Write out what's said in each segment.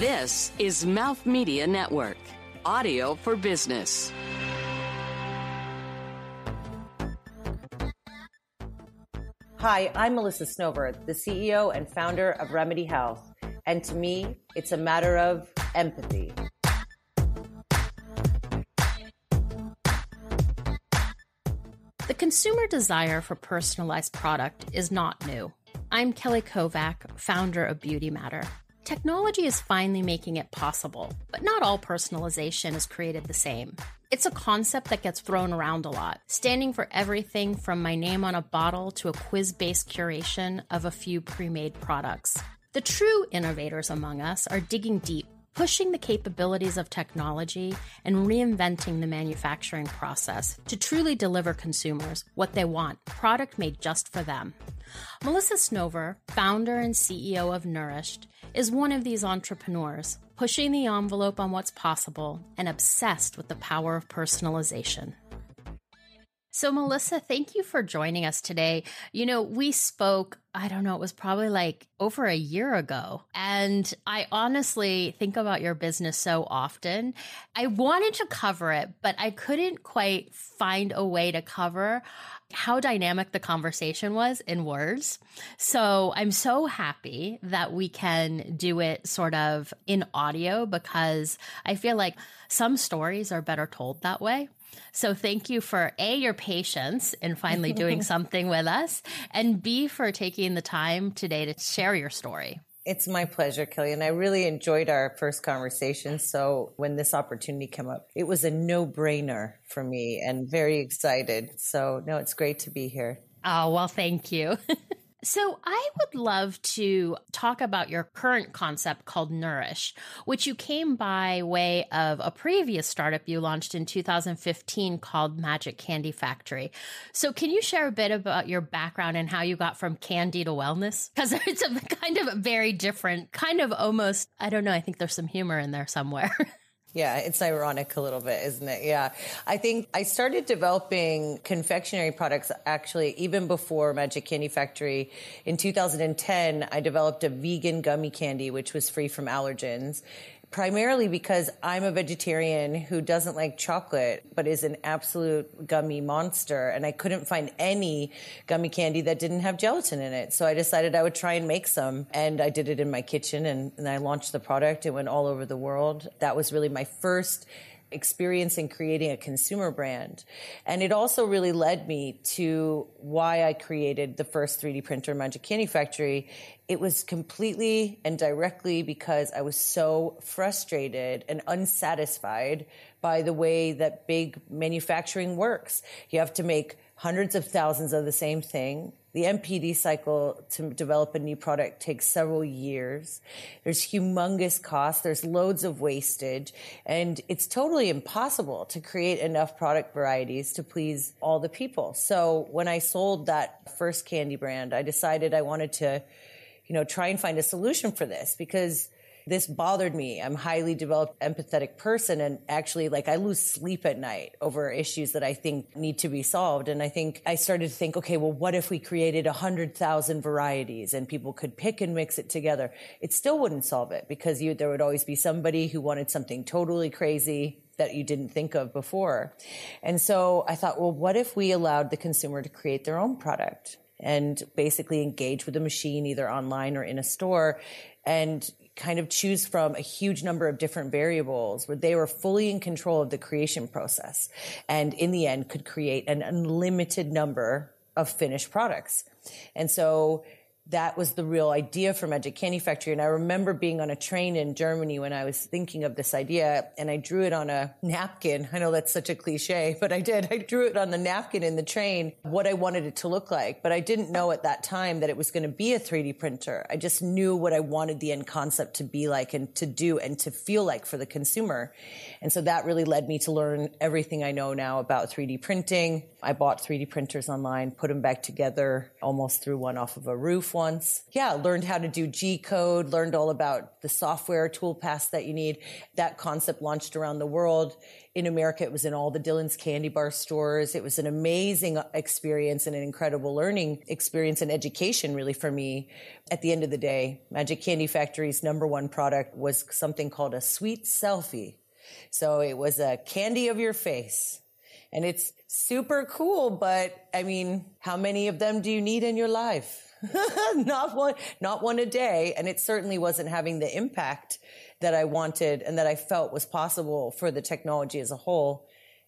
This is Mouth Media Network, audio for business. Hi, I'm Melissa Snover, the CEO and founder of Remedy Health. And to me, it's a matter of empathy. The consumer desire for personalized product is not new. I'm Kelly Kovack, founder of Beauty Matter. Technology is finally making it possible, but not all personalization is created the same. It's a concept that gets thrown around a lot, standing for everything from my name on a bottle to a quiz based curation of a few pre made products. The true innovators among us are digging deep, pushing the capabilities of technology and reinventing the manufacturing process to truly deliver consumers what they want, product made just for them. Melissa Snover, founder and CEO of Nourished, is one of these entrepreneurs, pushing the envelope on what's possible and obsessed with the power of personalization. So, Melissa, thank you for joining us today. You know, we spoke, I don't know, it was probably like over a year ago. And I honestly think about your business so often. I wanted to cover it, but I couldn't quite find a way to cover how dynamic the conversation was in words. So I'm so happy that we can do it sort of in audio because I feel like some stories are better told that way. So thank you for A, your patience in finally doing something with us, and B, for taking the time today to share your story. It's my pleasure, Kelly. And I really enjoyed our first conversation. So when this opportunity came up, it was a no brainer for me and very excited. So no, it's great to be here. Oh, well, thank you. So, I would love to talk about your current concept called Nourish, which you came by way of a previous startup you launched in 2015 called Magic Candy Factory. So, can you share a bit about your background and how you got from candy to wellness? Because it's a kind of a very different, kind of almost, I don't know, I think there's some humor in there somewhere. Yeah, it's ironic a little bit, isn't it? Yeah. I think I started developing confectionery products actually even before Magic Candy Factory. In 2010, I developed a vegan gummy candy, which was free from allergens primarily because I'm a vegetarian who doesn't like chocolate, but is an absolute gummy monster. And I couldn't find any gummy candy that didn't have gelatin in it. So I decided I would try and make some. And I did it in my kitchen and, and I launched the product. It went all over the world. That was really my first experience in creating a consumer brand. And it also really led me to why I created the first 3D printer Magic Candy Factory. It was completely and directly because I was so frustrated and unsatisfied by the way that big manufacturing works. You have to make hundreds of thousands of the same thing the NPD cycle to develop a new product takes several years. There's humongous costs. There's loads of wastage and it's totally impossible to create enough product varieties to please all the people. So when I sold that first candy brand, I decided I wanted to, you know, try and find a solution for this because this bothered me. I'm highly developed, empathetic person. And actually, like, I lose sleep at night over issues that I think need to be solved. And I think I started to think, okay, well, what if we created a hundred thousand varieties and people could pick and mix it together? It still wouldn't solve it because you, there would always be somebody who wanted something totally crazy that you didn't think of before. And so I thought, well, what if we allowed the consumer to create their own product? and basically engage with the machine either online or in a store and kind of choose from a huge number of different variables where they were fully in control of the creation process and in the end could create an unlimited number of finished products. And so that was the real idea for Magic Candy Factory. And I remember being on a train in Germany when I was thinking of this idea and I drew it on a napkin. I know that's such a cliche, but I did. I drew it on the napkin in the train, what I wanted it to look like. But I didn't know at that time that it was going to be a 3D printer. I just knew what I wanted the end concept to be like and to do and to feel like for the consumer. And so that really led me to learn everything I know now about 3D printing. I bought 3D printers online, put them back together, almost threw one off of a roof once. Yeah, learned how to do G code, learned all about the software toolpaths that you need. That concept launched around the world. In America, it was in all the Dylan's candy bar stores. It was an amazing experience and an incredible learning experience and education really for me. At the end of the day, Magic Candy Factory's number one product was something called a sweet selfie. So it was a candy of your face and it's super cool. But I mean, how many of them do you need in your life? not one, not one a day. And it certainly wasn't having the impact that I wanted and that I felt was possible for the technology as a whole.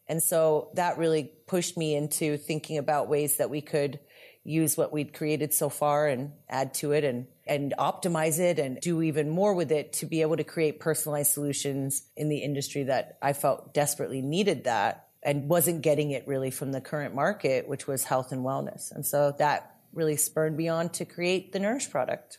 And so that really pushed me into thinking about ways that we could use what we'd created so far and add to it and, and optimize it and do even more with it to be able to create personalized solutions in the industry that I felt desperately needed that and wasn't getting it really from the current market, which was health and wellness. And so that really spurred me on to create the Nourish product.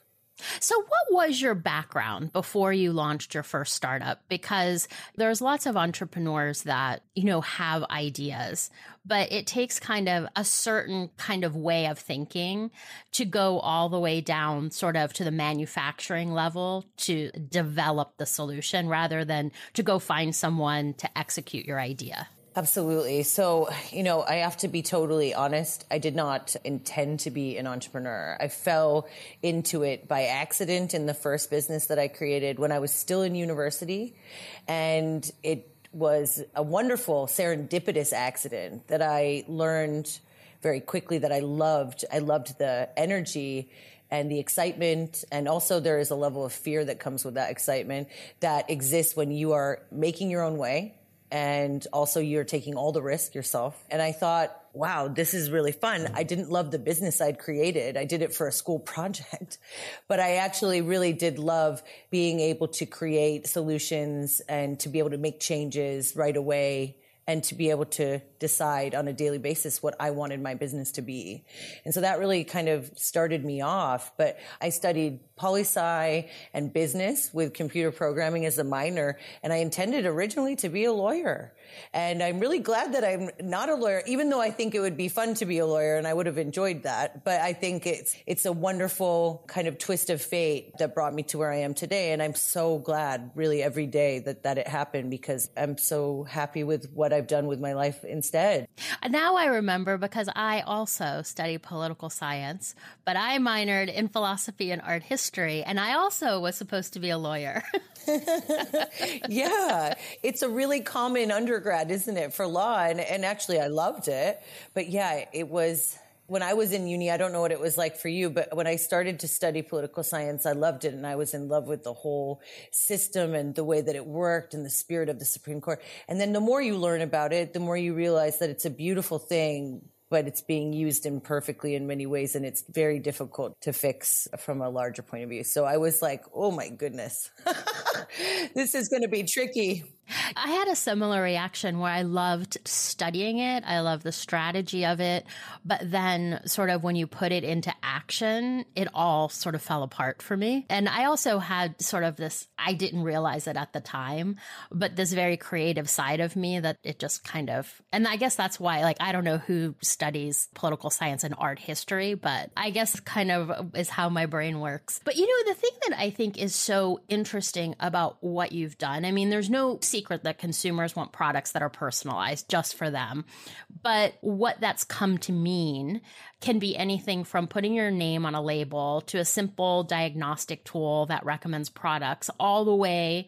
So, what was your background before you launched your first startup? Because there's lots of entrepreneurs that, you know, have ideas, but it takes kind of a certain kind of way of thinking to go all the way down sort of to the manufacturing level to develop the solution rather than to go find someone to execute your idea. Absolutely. So, you know, I have to be totally honest. I did not intend to be an entrepreneur. I fell into it by accident in the first business that I created when I was still in university. And it was a wonderful serendipitous accident that I learned very quickly that I loved. I loved the energy and the excitement. And also there is a level of fear that comes with that excitement that exists when you are making your own way and also you're taking all the risk yourself. And I thought, wow, this is really fun. I didn't love the business I'd created. I did it for a school project, but I actually really did love being able to create solutions and to be able to make changes right away and to be able to decide on a daily basis what I wanted my business to be. And so that really kind of started me off. But I studied poli sci and business with computer programming as a minor. And I intended originally to be a lawyer. And I'm really glad that I'm not a lawyer, even though I think it would be fun to be a lawyer and I would have enjoyed that. But I think it's, it's a wonderful kind of twist of fate that brought me to where I am today. And I'm so glad really every day that, that it happened because I'm so happy with what I've done with my life instead. Now I remember because I also study political science, but I minored in philosophy and art history. And I also was supposed to be a lawyer. yeah, it's a really common undergrad, isn't it, for law? And, and actually, I loved it. But yeah, it was when I was in uni, I don't know what it was like for you, but when I started to study political science, I loved it and I was in love with the whole system and the way that it worked and the spirit of the Supreme Court. And then the more you learn about it, the more you realize that it's a beautiful thing but it's being used imperfectly in many ways and it's very difficult to fix from a larger point of view. So I was like, oh my goodness, this is going to be tricky. I had a similar reaction where I loved studying it. I love the strategy of it. But then, sort of, when you put it into action, it all sort of fell apart for me. And I also had sort of this, I didn't realize it at the time, but this very creative side of me that it just kind of, and I guess that's why, like, I don't know who studies political science and art history, but I guess kind of is how my brain works. But you know, the thing that I think is so interesting about what you've done, I mean, there's no secret that consumers want products that are personalized just for them. But what that's come to mean can be anything from putting your name on a label to a simple diagnostic tool that recommends products all the way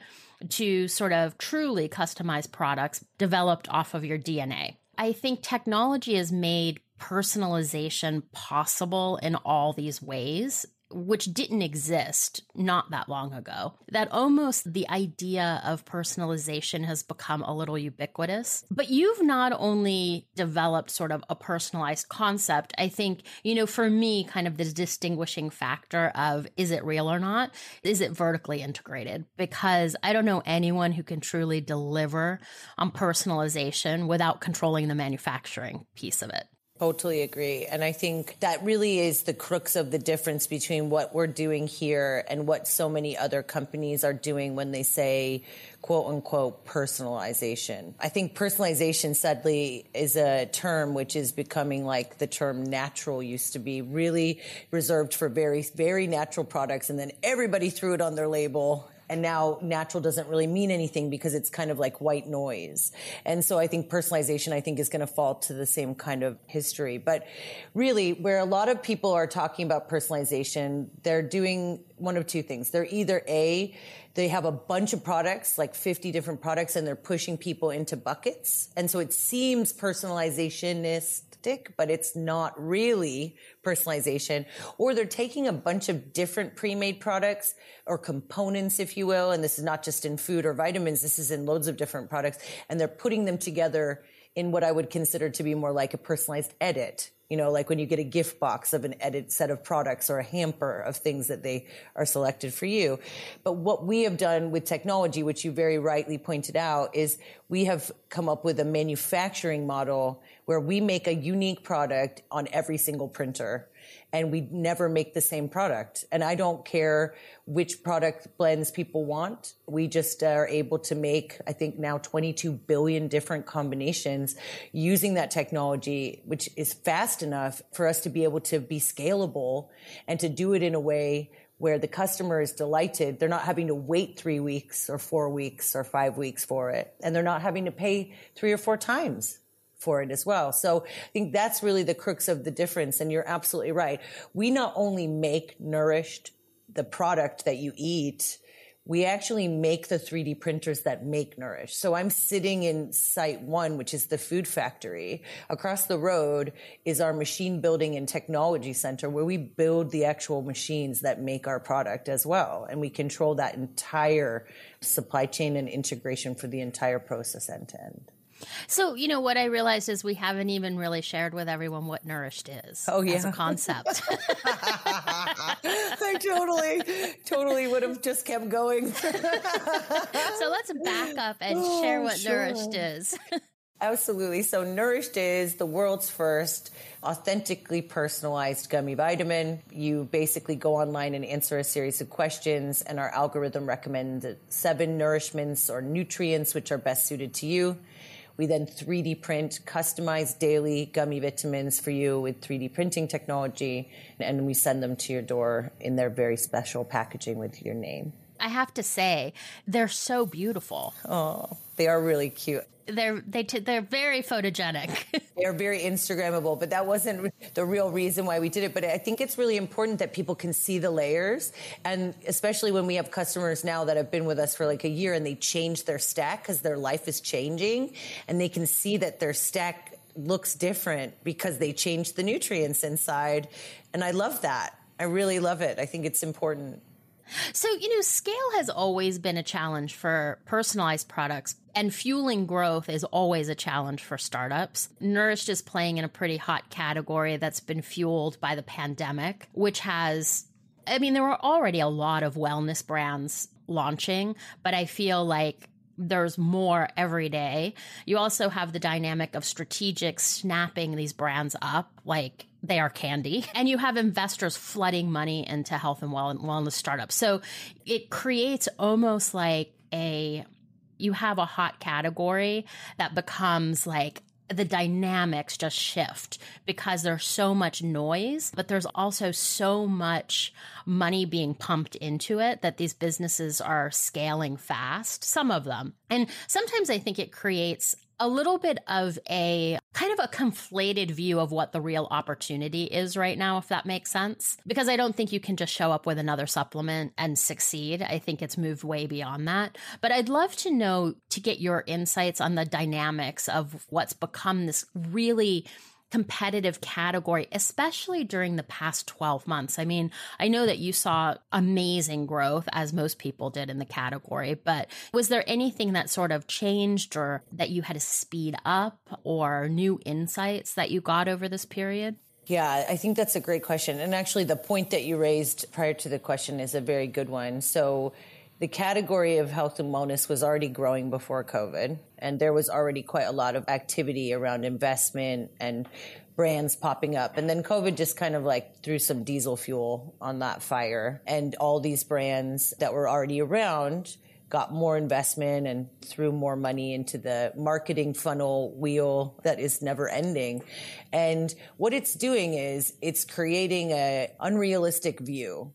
to sort of truly customized products developed off of your DNA. I think technology has made personalization possible in all these ways which didn't exist not that long ago. That almost the idea of personalization has become a little ubiquitous. But you've not only developed sort of a personalized concept, I think, you know, for me, kind of the distinguishing factor of is it real or not? Is it vertically integrated? Because I don't know anyone who can truly deliver on personalization without controlling the manufacturing piece of it. Totally agree. And I think that really is the crux of the difference between what we're doing here and what so many other companies are doing when they say, quote unquote, personalization. I think personalization, sadly, is a term which is becoming like the term natural used to be really reserved for very, very natural products. And then everybody threw it on their label and now natural doesn't really mean anything because it's kind of like white noise. And so I think personalization, I think is going to fall to the same kind of history. But really, where a lot of people are talking about personalization, they're doing one of two things. They're either A, they have a bunch of products, like 50 different products, and they're pushing people into buckets. And so it seems personalizationistic, but it's not really personalization. Or they're taking a bunch of different pre-made products or components, if you will. And this is not just in food or vitamins. This is in loads of different products and they're putting them together in what I would consider to be more like a personalized edit. You know, like when you get a gift box of an edit set of products or a hamper of things that they are selected for you. But what we have done with technology, which you very rightly pointed out, is we have come up with a manufacturing model where we make a unique product on every single printer and we never make the same product. And I don't care which product blends people want. We just are able to make, I think now 22 billion different combinations using that technology, which is fast enough for us to be able to be scalable and to do it in a way where the customer is delighted. They're not having to wait three weeks or four weeks or five weeks for it. And they're not having to pay three or four times for it as well. So I think that's really the crux of the difference. And you're absolutely right. We not only make nourished the product that you eat, we actually make the 3D printers that make Nourish. So I'm sitting in site one, which is the food factory. Across the road is our machine building and technology center where we build the actual machines that make our product as well. And we control that entire supply chain and integration for the entire process end to end. So, you know, what I realized is we haven't even really shared with everyone what nourished is. Oh, yeah. As a concept. I totally, totally would have just kept going. so let's back up and oh, share what sure. nourished is. Absolutely. So, Nourished is the world's first authentically personalized gummy vitamin. You basically go online and answer a series of questions, and our algorithm recommends seven nourishments or nutrients which are best suited to you. We then 3D print customized daily gummy vitamins for you with 3D printing technology, and we send them to your door in their very special packaging with your name. I have to say, they're so beautiful. Oh, they are really cute they're they t- they're very photogenic. they're very Instagrammable, but that wasn't the real reason why we did it. But I think it's really important that people can see the layers, and especially when we have customers now that have been with us for like a year and they change their stack because their life is changing, and they can see that their stack looks different because they changed the nutrients inside, and I love that. I really love it. I think it's important. So, you know, scale has always been a challenge for personalized products, and fueling growth is always a challenge for startups. Nourished is playing in a pretty hot category that's been fueled by the pandemic, which has, I mean, there were already a lot of wellness brands launching, but I feel like there's more every day. You also have the dynamic of strategic snapping these brands up like they are candy. And you have investors flooding money into health and wellness startups. So it creates almost like a you have a hot category that becomes like the dynamics just shift because there's so much noise, but there's also so much money being pumped into it that these businesses are scaling fast, some of them. And sometimes I think it creates a little bit of a kind of a conflated view of what the real opportunity is right now, if that makes sense. Because I don't think you can just show up with another supplement and succeed. I think it's moved way beyond that. But I'd love to know to get your insights on the dynamics of what's become this really competitive category, especially during the past 12 months. I mean, I know that you saw amazing growth, as most people did in the category, but was there anything that sort of changed or that you had to speed up or new insights that you got over this period? Yeah, I think that's a great question. And actually, the point that you raised prior to the question is a very good one. So, the category of health and wellness was already growing before COVID, and there was already quite a lot of activity around investment and brands popping up. And then COVID just kind of like threw some diesel fuel on that fire. And all these brands that were already around got more investment and threw more money into the marketing funnel wheel that is never ending. And what it's doing is it's creating a unrealistic view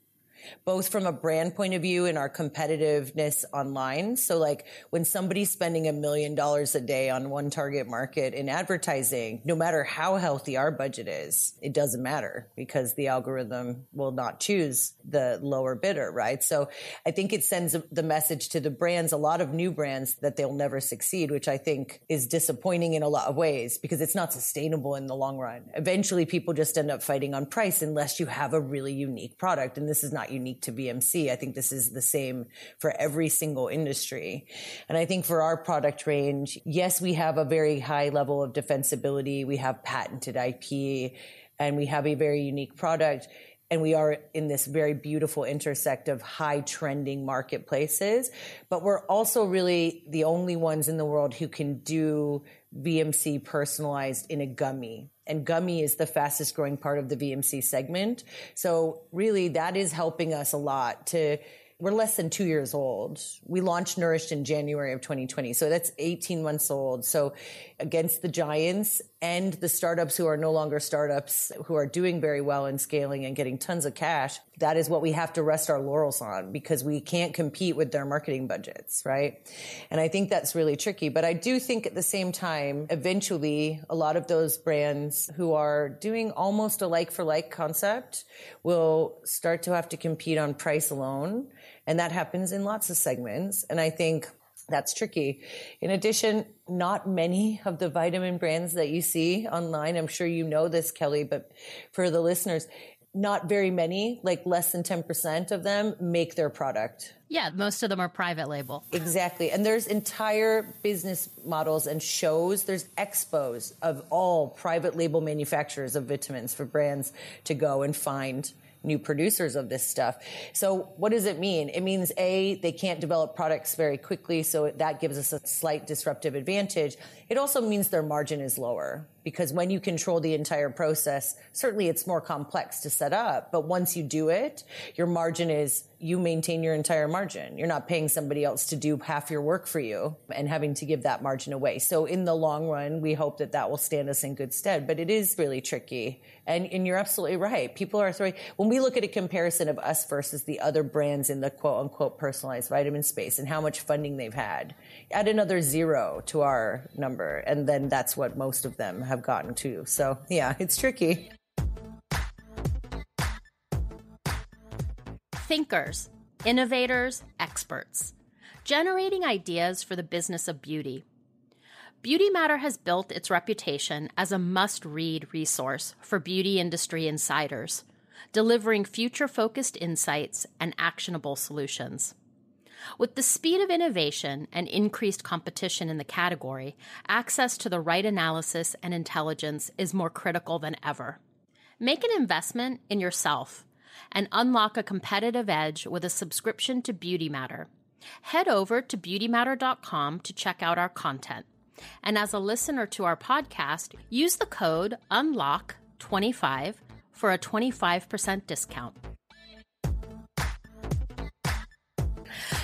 both from a brand point of view and our competitiveness online. So like when somebody's spending a million dollars a day on one target market in advertising, no matter how healthy our budget is, it doesn't matter because the algorithm will not choose the lower bidder, right? So I think it sends the message to the brands, a lot of new brands that they'll never succeed, which I think is disappointing in a lot of ways because it's not sustainable in the long run. Eventually people just end up fighting on price unless you have a really unique product. And this is not unique to BMC. I think this is the same for every single industry. And I think for our product range, yes, we have a very high level of defensibility. We have patented IP and we have a very unique product and we are in this very beautiful intersect of high trending marketplaces. But we're also really the only ones in the world who can do BMC personalized in a gummy. And gummy is the fastest growing part of the VMC segment. So really that is helping us a lot to we're less than two years old. We launched Nourished in January of 2020. So that's 18 months old. So against the giants and the startups who are no longer startups, who are doing very well in scaling and getting tons of cash, that is what we have to rest our laurels on because we can't compete with their marketing budgets, right? And I think that's really tricky. But I do think at the same time, eventually, a lot of those brands who are doing almost a like for like concept will start to have to compete on price alone and that happens in lots of segments. And I think that's tricky. In addition, not many of the vitamin brands that you see online, I'm sure you know this, Kelly, but for the listeners, not very many, like less than 10% of them make their product. Yeah, most of them are private label. Exactly. And there's entire business models and shows. There's expos of all private label manufacturers of vitamins for brands to go and find new producers of this stuff. So what does it mean? It means A, they can't develop products very quickly. So that gives us a slight disruptive advantage. It also means their margin is lower because when you control the entire process, certainly it's more complex to set up. But once you do it, your margin is you maintain your entire margin. You're not paying somebody else to do half your work for you and having to give that margin away. So in the long run, we hope that that will stand us in good stead, but it is really tricky. And, and you're absolutely right. People are throwing, when we look at a comparison of us versus the other brands in the quote unquote personalized vitamin space and how much funding they've had, add another zero to our number. And then that's what most of them have gotten to. So yeah, it's tricky. Thinkers, innovators, experts, generating ideas for the business of beauty. Beauty Matter has built its reputation as a must read resource for beauty industry insiders, delivering future focused insights and actionable solutions. With the speed of innovation and increased competition in the category, access to the right analysis and intelligence is more critical than ever. Make an investment in yourself and unlock a competitive edge with a subscription to Beauty Matter. Head over to beautymatter.com to check out our content. And as a listener to our podcast, use the code UNLOCK25 for a 25% discount.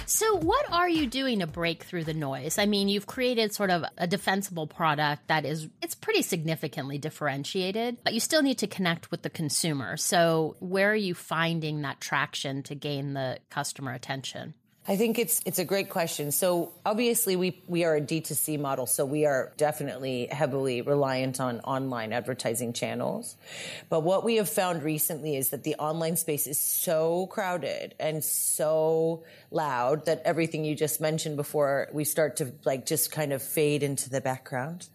So, what are you doing to break through the noise? I mean, you've created sort of a defensible product that is it's pretty significantly differentiated, but you still need to connect with the consumer. So, where are you finding that traction to gain the customer attention? I think it's it's a great question. So obviously we we are a D2C model, so we are definitely heavily reliant on online advertising channels. But what we have found recently is that the online space is so crowded and so loud that everything you just mentioned before we start to like just kind of fade into the background.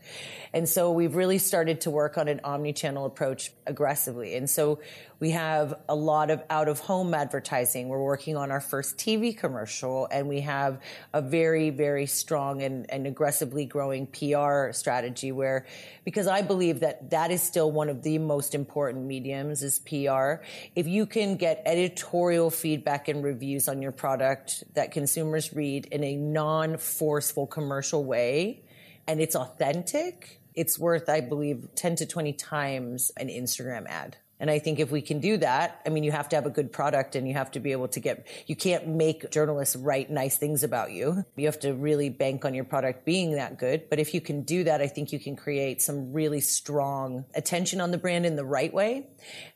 And so we've really started to work on an omni-channel approach aggressively. And so we have a lot of out of home advertising. We're working on our first TV commercial and we have a very, very strong and, and aggressively growing PR strategy where, because I believe that that is still one of the most important mediums is PR. If you can get editorial feedback and reviews on your product that consumers read in a non-forceful commercial way, and it's authentic, it's worth, I believe, 10 to 20 times an Instagram ad. And I think if we can do that, I mean, you have to have a good product and you have to be able to get, you can't make journalists write nice things about you. You have to really bank on your product being that good. But if you can do that, I think you can create some really strong attention on the brand in the right way.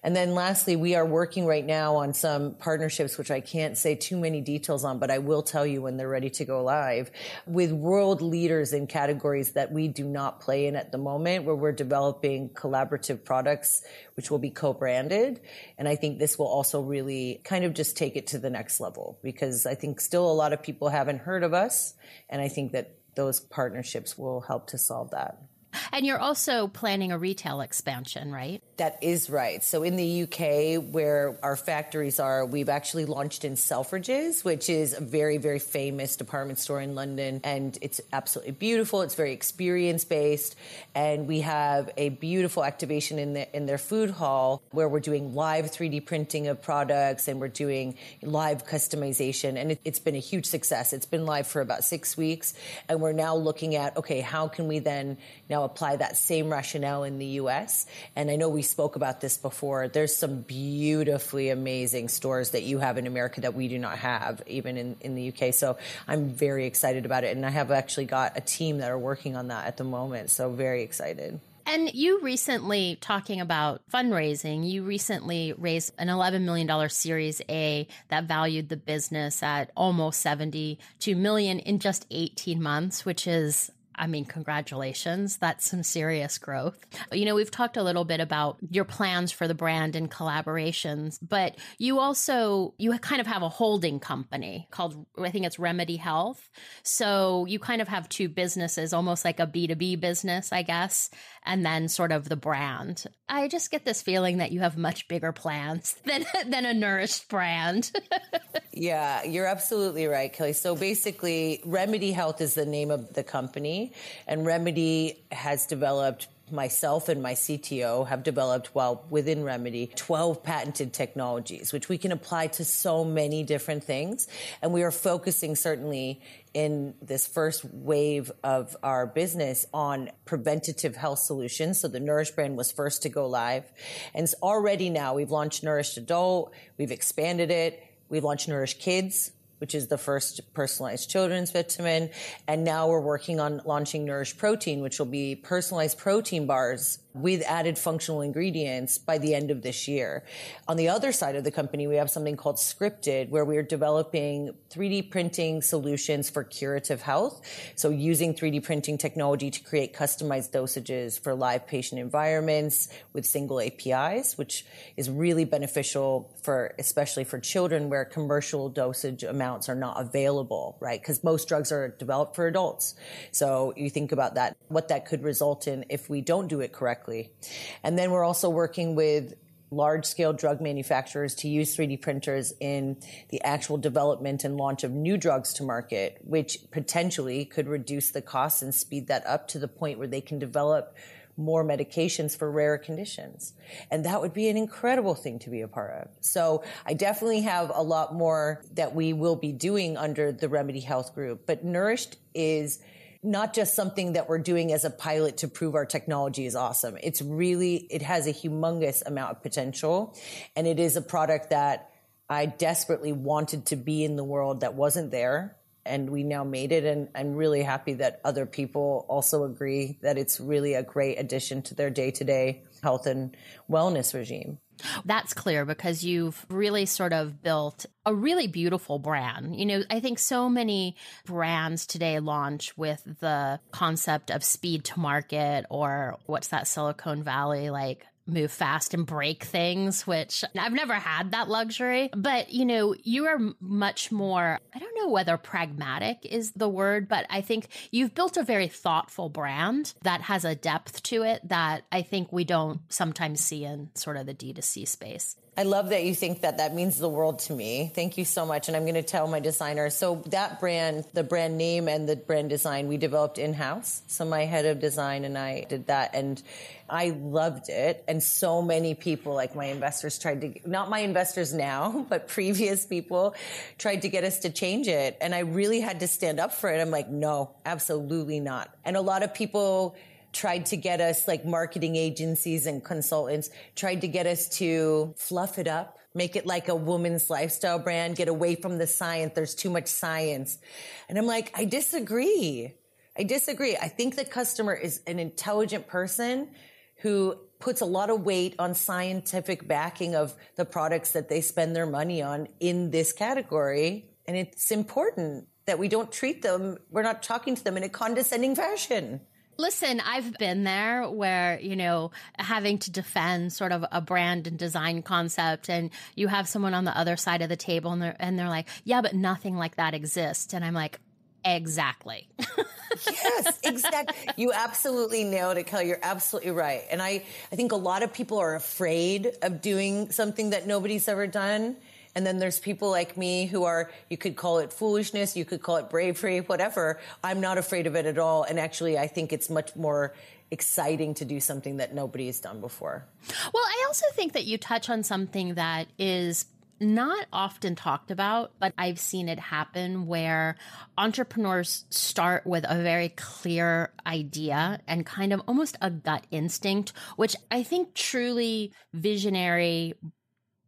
And then lastly, we are working right now on some partnerships, which I can't say too many details on, but I will tell you when they're ready to go live with world leaders in categories that we do not play in at the moment, where we're developing collaborative products, which will be co branded. And I think this will also really kind of just take it to the next level because I think still a lot of people haven't heard of us. And I think that those partnerships will help to solve that. And you're also planning a retail expansion, right? That is right. So in the UK, where our factories are, we've actually launched in Selfridges, which is a very, very famous department store in London. And it's absolutely beautiful. It's very experience based. And we have a beautiful activation in, the, in their food hall where we're doing live 3D printing of products and we're doing live customization. And it, it's been a huge success. It's been live for about six weeks. And we're now looking at, okay, how can we then now apply that same rationale in the US? And I know we spoke about this before. There's some beautifully amazing stores that you have in America that we do not have, even in, in the UK. So I'm very excited about it. And I have actually got a team that are working on that at the moment. So very excited. And you recently, talking about fundraising, you recently raised an $11 million Series A that valued the business at almost 72 million in just 18 months, which is I mean, congratulations. That's some serious growth. You know, we've talked a little bit about your plans for the brand and collaborations, but you also, you kind of have a holding company called, I think it's Remedy Health. So you kind of have two businesses, almost like a B2B business, I guess, and then sort of the brand. I just get this feeling that you have much bigger plans than, than a nourished brand. yeah, you're absolutely right, Kelly. So basically, Remedy Health is the name of the company and Remedy has developed myself and my CTO have developed while within Remedy 12 patented technologies, which we can apply to so many different things. And we are focusing certainly in this first wave of our business on preventative health solutions. So the Nourish brand was first to go live. And already now we've launched Nourished Adult. We've expanded it. We've launched Nourish Kids which is the first personalized children's vitamin. And now we're working on launching Nourish Protein, which will be personalized protein bars with added functional ingredients by the end of this year. On the other side of the company, we have something called Scripted, where we are developing 3D printing solutions for curative health. So using 3D printing technology to create customized dosages for live patient environments with single APIs, which is really beneficial for, especially for children where commercial dosage amounts are not available, right? Because most drugs are developed for adults. So you think about that, what that could result in if we don't do it correctly correctly. And then we're also working with large scale drug manufacturers to use 3D printers in the actual development and launch of new drugs to market, which potentially could reduce the costs and speed that up to the point where they can develop more medications for rare conditions. And that would be an incredible thing to be a part of. So I definitely have a lot more that we will be doing under the Remedy Health Group, but Nourished is not just something that we're doing as a pilot to prove our technology is awesome. It's really, it has a humongous amount of potential. And it is a product that I desperately wanted to be in the world that wasn't there. And we now made it. And I'm really happy that other people also agree that it's really a great addition to their day to day health and wellness regime. That's clear because you've really sort of built a really beautiful brand. You know, I think so many brands today launch with the concept of speed to market or what's that Silicon Valley like move fast and break things, which I've never had that luxury. But, you know, you are much more, I don't know whether pragmatic is the word, but I think you've built a very thoughtful brand that has a depth to it that I think we don't sometimes see in sort of the D2C space. I love that you think that that means the world to me. Thank you so much. And I'm going to tell my designer. So that brand, the brand name and the brand design we developed in house. So my head of design and I did that and I loved it. And so many people, like my investors tried to, not my investors now, but previous people tried to get us to change it. And I really had to stand up for it. I'm like, no, absolutely not. And a lot of people tried to get us like marketing agencies and consultants tried to get us to fluff it up make it like a woman's lifestyle brand, get away from the science. There's too much science. And I'm like, I disagree. I disagree. I think the customer is an intelligent person who puts a lot of weight on scientific backing of the products that they spend their money on in this category. And it's important that we don't treat them, we're not talking to them in a condescending fashion. Listen, I've been there where, you know, having to defend sort of a brand and design concept and you have someone on the other side of the table and they're, and they're like, yeah, but nothing like that exists. And I'm like, exactly. yes, exactly. You absolutely nailed it, Kelly. You're absolutely right. And I, I think a lot of people are afraid of doing something that nobody's ever done. And then there's people like me who are, you could call it foolishness, you could call it bravery, whatever. I'm not afraid of it at all. And actually, I think it's much more exciting to do something that nobody has done before. Well, I also think that you touch on something that is not often talked about, but I've seen it happen where entrepreneurs start with a very clear idea and kind of almost a gut instinct, which I think truly visionary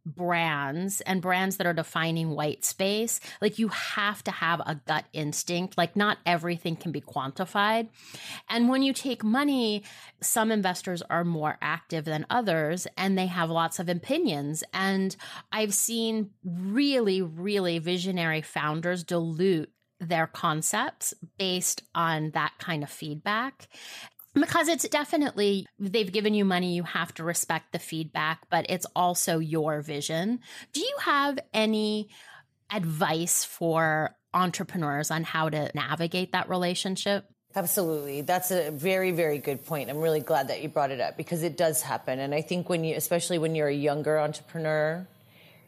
brands and brands that are defining white space, like you have to have a gut instinct. Like not everything can be quantified. And when you take money, some investors are more active than others and they have lots of opinions. And I've seen really, really visionary founders dilute their concepts based on that kind of feedback because it's definitely they've given you money you have to respect the feedback but it's also your vision do you have any advice for entrepreneurs on how to navigate that relationship Absolutely. That's a very, very good point. I'm really glad that you brought it up because it does happen. And I think when you, especially when you're a younger entrepreneur,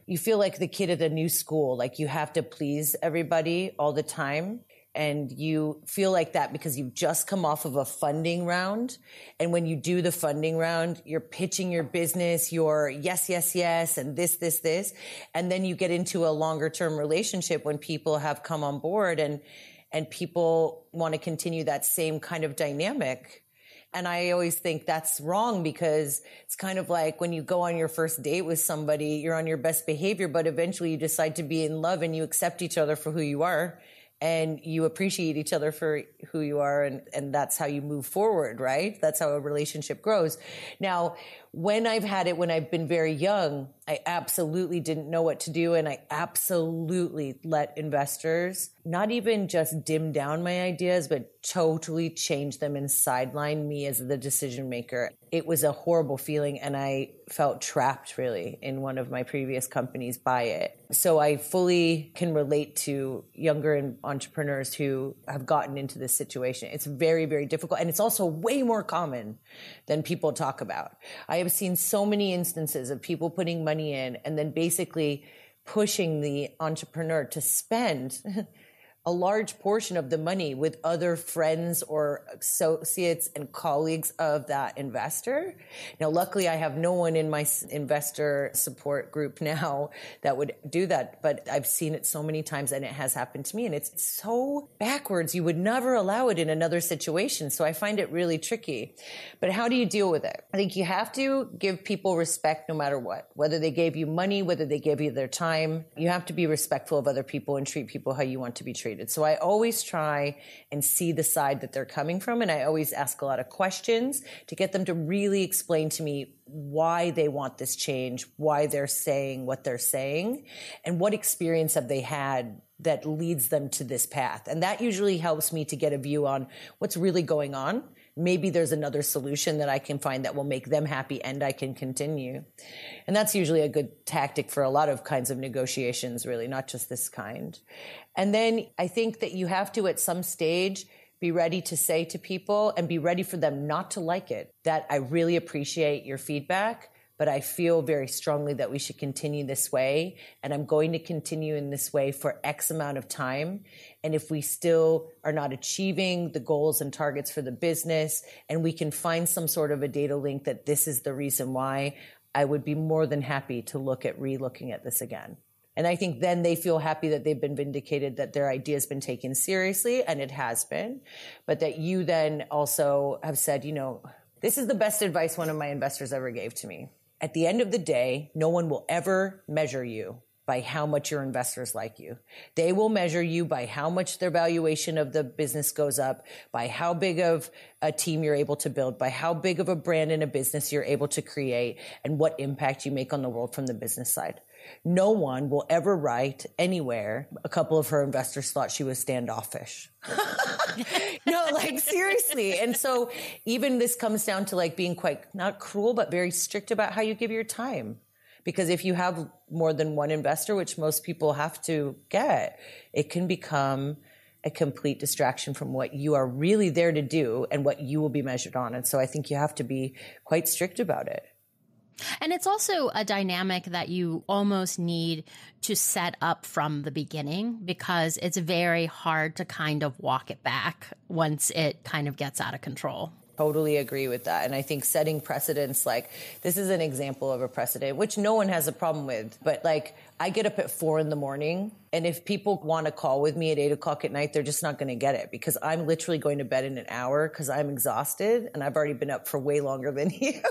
you feel like the kid at a new school, like you have to please everybody all the time and you feel like that because you've just come off of a funding round. And when you do the funding round, you're pitching your business, you're yes, yes, yes, and this, this, this. And then you get into a longer term relationship when people have come on board and, and people want to continue that same kind of dynamic. And I always think that's wrong because it's kind of like when you go on your first date with somebody, you're on your best behavior, but eventually you decide to be in love and you accept each other for who you are and you appreciate each other for who you are and, and that's how you move forward right? That's how a relationship grows. Now when I've had it when I've been very young, I absolutely didn't know what to do. And I absolutely let investors not even just dim down my ideas, but totally change them and sideline me as the decision maker. It was a horrible feeling. And I felt trapped really in one of my previous companies by it. So I fully can relate to younger entrepreneurs who have gotten into this situation. It's very, very difficult. And it's also way more common than people talk about. I have seen so many instances of people putting money in and then basically pushing the entrepreneur to spend a large portion of the money with other friends or associates and colleagues of that investor. Now, luckily, I have no one in my investor support group now that would do that, but I've seen it so many times and it has happened to me. And it's so backwards. You would never allow it in another situation. So I find it really tricky. But how do you deal with it? I think you have to give people respect no matter what, whether they gave you money, whether they gave you their time. You have to be respectful of other people and treat people how you want to be treated treated. So I always try and see the side that they're coming from. And I always ask a lot of questions to get them to really explain to me why they want this change, why they're saying what they're saying, and what experience have they had that leads them to this path. And that usually helps me to get a view on what's really going on maybe there's another solution that I can find that will make them happy and I can continue. And that's usually a good tactic for a lot of kinds of negotiations, really, not just this kind. And then I think that you have to, at some stage, be ready to say to people and be ready for them not to like it that I really appreciate your feedback but I feel very strongly that we should continue this way. And I'm going to continue in this way for X amount of time. And if we still are not achieving the goals and targets for the business, and we can find some sort of a data link that this is the reason why, I would be more than happy to look at re looking at this again. And I think then they feel happy that they've been vindicated, that their idea has been taken seriously, and it has been. But that you then also have said, you know, this is the best advice one of my investors ever gave to me. At the end of the day, no one will ever measure you by how much your investors like you. They will measure you by how much their valuation of the business goes up, by how big of a team you're able to build, by how big of a brand in a business you're able to create, and what impact you make on the world from the business side. No one will ever write anywhere. A couple of her investors thought she was standoffish. no, like seriously. And so even this comes down to like being quite not cruel, but very strict about how you give your time. Because if you have more than one investor, which most people have to get, it can become a complete distraction from what you are really there to do and what you will be measured on. And so I think you have to be quite strict about it. And it's also a dynamic that you almost need to set up from the beginning because it's very hard to kind of walk it back once it kind of gets out of control. Totally agree with that. And I think setting precedents, like this is an example of a precedent, which no one has a problem with, but like I get up at four in the morning and if people want to call with me at eight o'clock at night, they're just not going to get it because I'm literally going to bed in an hour because I'm exhausted and I've already been up for way longer than you.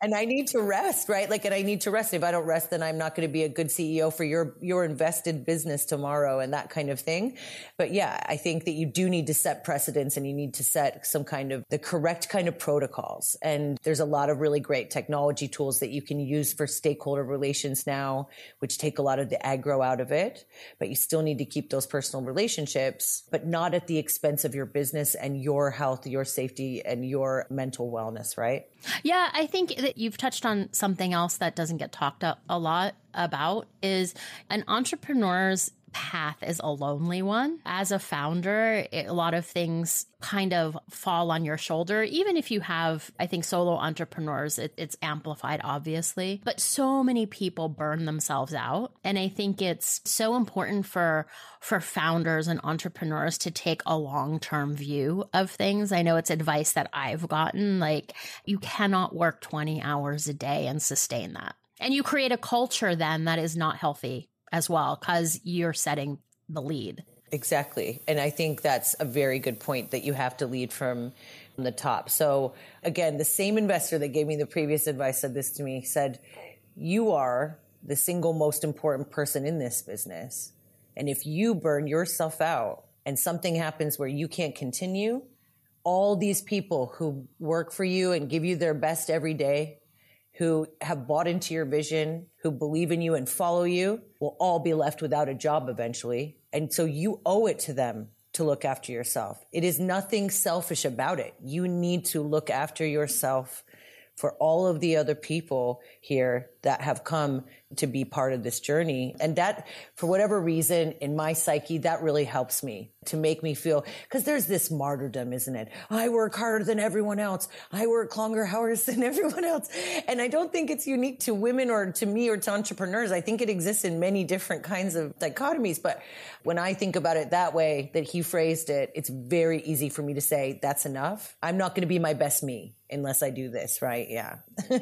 and I need to rest, right? Like, and I need to rest. If I don't rest, then I'm not going to be a good CEO for your, your invested business tomorrow and that kind of thing. But yeah, I think that you do need to set precedents and you need to set some kind of the correct kind of protocols. And there's a lot of really great technology tools that you can use for stakeholder relations now, which take a lot of the aggro out of it but you still need to keep those personal relationships, but not at the expense of your business and your health, your safety, and your mental wellness, right? Yeah, I think that you've touched on something else that doesn't get talked a lot about is an entrepreneur's path is a lonely one. As a founder, it, a lot of things kind of fall on your shoulder. Even if you have, I think, solo entrepreneurs, it, it's amplified, obviously. But so many people burn themselves out. And I think it's so important for, for founders and entrepreneurs to take a long term view of things. I know it's advice that I've gotten. Like, you cannot work 20 hours a day and sustain that. And you create a culture then that is not healthy as well because you're setting the lead. Exactly. And I think that's a very good point that you have to lead from the top. So again, the same investor that gave me the previous advice said this to me, said, you are the single most important person in this business. And if you burn yourself out and something happens where you can't continue, all these people who work for you and give you their best every day who have bought into your vision, who believe in you and follow you, will all be left without a job eventually. And so you owe it to them to look after yourself. It is nothing selfish about it. You need to look after yourself for all of the other people here that have come to be part of this journey. And that, for whatever reason, in my psyche, that really helps me to make me feel, cause there's this martyrdom, isn't it? I work harder than everyone else. I work longer hours than everyone else. And I don't think it's unique to women or to me or to entrepreneurs. I think it exists in many different kinds of dichotomies. But when I think about it that way, that he phrased it, it's very easy for me to say, that's enough. I'm not going to be my best me unless I do this, right? Yeah.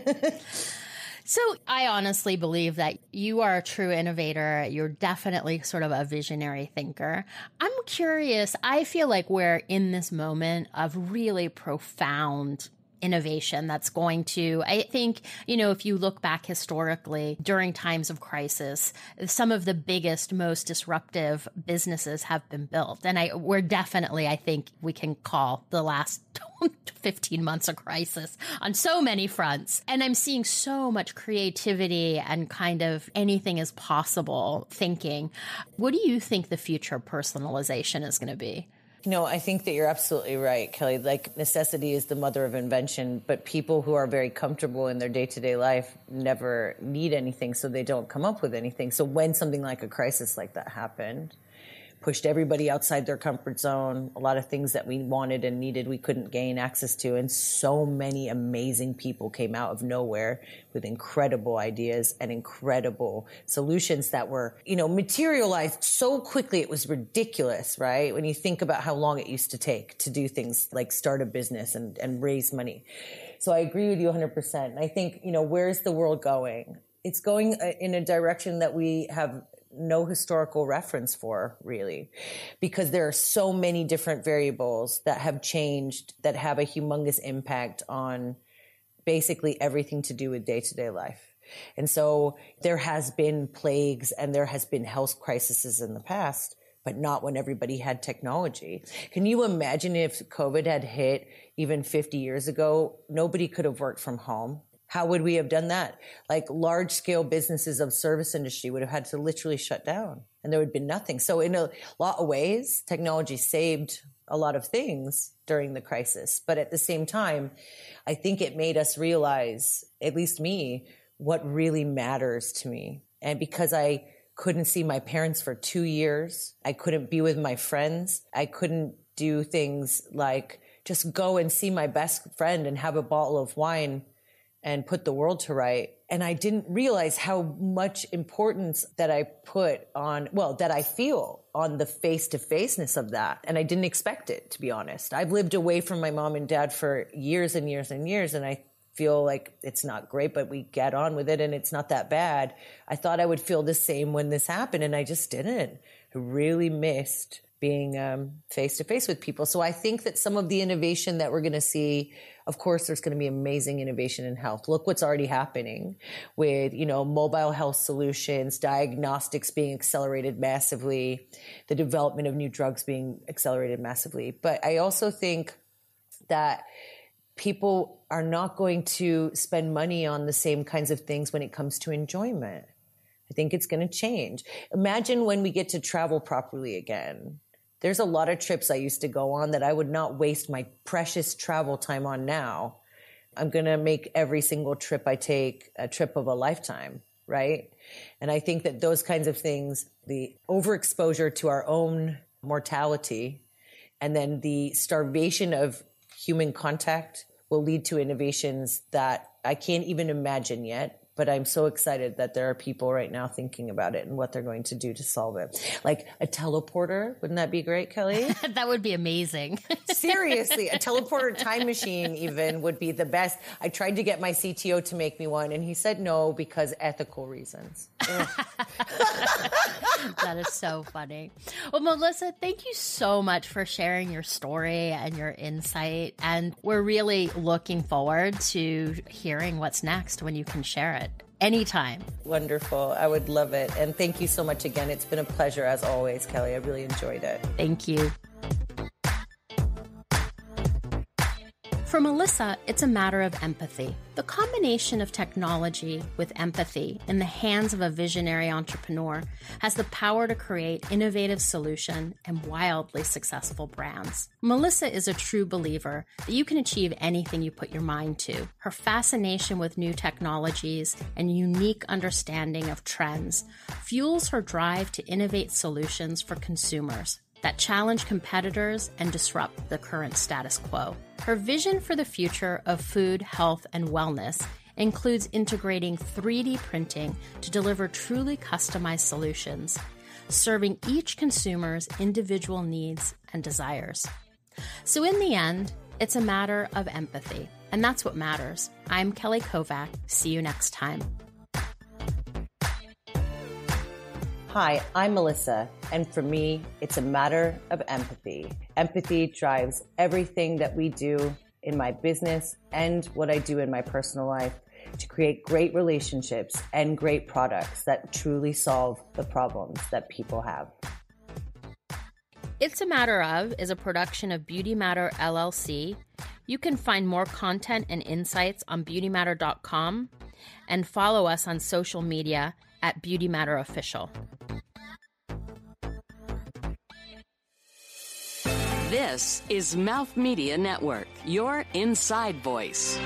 So I honestly believe that you are a true innovator. You're definitely sort of a visionary thinker. I'm curious. I feel like we're in this moment of really profound innovation that's going to, I think, you know, if you look back historically during times of crisis, some of the biggest, most disruptive businesses have been built. And I, we're definitely, I think we can call the last 15 months a crisis on so many fronts. And I'm seeing so much creativity and kind of anything is possible thinking. What do you think the future of personalization is going to be? No, I think that you're absolutely right, Kelly. Like necessity is the mother of invention, but people who are very comfortable in their day to day life never need anything, so they don't come up with anything. So when something like a crisis like that happened, pushed everybody outside their comfort zone. A lot of things that we wanted and needed, we couldn't gain access to. And so many amazing people came out of nowhere with incredible ideas and incredible solutions that were, you know, materialized so quickly. It was ridiculous, right? When you think about how long it used to take to do things like start a business and, and raise money. So I agree with you 100%. And I think, you know, where's the world going? it's going uh, in a direction that we have no historical reference for really because there are so many different variables that have changed that have a humongous impact on basically everything to do with day-to-day life and so there has been plagues and there has been health crises in the past but not when everybody had technology. Can you imagine if COVID had hit even 50 years ago? Nobody could have worked from home. How would we have done that? Like large scale businesses of service industry would have had to literally shut down and there would have been nothing. So in a lot of ways, technology saved a lot of things during the crisis. But at the same time, I think it made us realize, at least me, what really matters to me. And because I couldn't see my parents for two years, I couldn't be with my friends. I couldn't do things like just go and see my best friend and have a bottle of wine and put the world to right. And I didn't realize how much importance that I put on, well, that I feel on the face to faceness of that. And I didn't expect it, to be honest. I've lived away from my mom and dad for years and years and years. And I feel like it's not great, but we get on with it and it's not that bad. I thought I would feel the same when this happened and I just didn't. I really missed being face to face with people. So I think that some of the innovation that we're going to see, of course, there's going to be amazing innovation in health. Look what's already happening with, you know, mobile health solutions, diagnostics being accelerated massively, the development of new drugs being accelerated massively. But I also think that people are not going to spend money on the same kinds of things when it comes to enjoyment. I think it's going to change. Imagine when we get to travel properly again. There's a lot of trips I used to go on that I would not waste my precious travel time on now. I'm going to make every single trip I take a trip of a lifetime, right? And I think that those kinds of things, the overexposure to our own mortality and then the starvation of human contact will lead to innovations that I can't even imagine yet but I'm so excited that there are people right now thinking about it and what they're going to do to solve it. Like a teleporter, wouldn't that be great, Kelly? that would be amazing. Seriously, a teleporter time machine even would be the best. I tried to get my CTO to make me one and he said no because ethical reasons. that is so funny. Well, Melissa, thank you so much for sharing your story and your insight. And we're really looking forward to hearing what's next when you can share it it anytime. Wonderful. I would love it. And thank you so much again. It's been a pleasure as always, Kelly. I really enjoyed it. Thank you. For Melissa, it's a matter of empathy. The combination of technology with empathy in the hands of a visionary entrepreneur has the power to create innovative solution and wildly successful brands. Melissa is a true believer that you can achieve anything you put your mind to. Her fascination with new technologies and unique understanding of trends fuels her drive to innovate solutions for consumers that challenge competitors and disrupt the current status quo. Her vision for the future of food, health, and wellness includes integrating 3D printing to deliver truly customized solutions, serving each consumer's individual needs and desires. So, in the end, it's a matter of empathy, and that's what matters. I'm Kelly Kovack. See you next time. Hi, I'm Melissa, and for me, it's a matter of empathy. Empathy drives everything that we do in my business and what I do in my personal life to create great relationships and great products that truly solve the problems that people have. It's a Matter of is a production of BeautyMatter LLC. You can find more content and insights on beautymatter.com and follow us on social media at BeautyMatter Official. This is Mouth Media Network, your inside voice.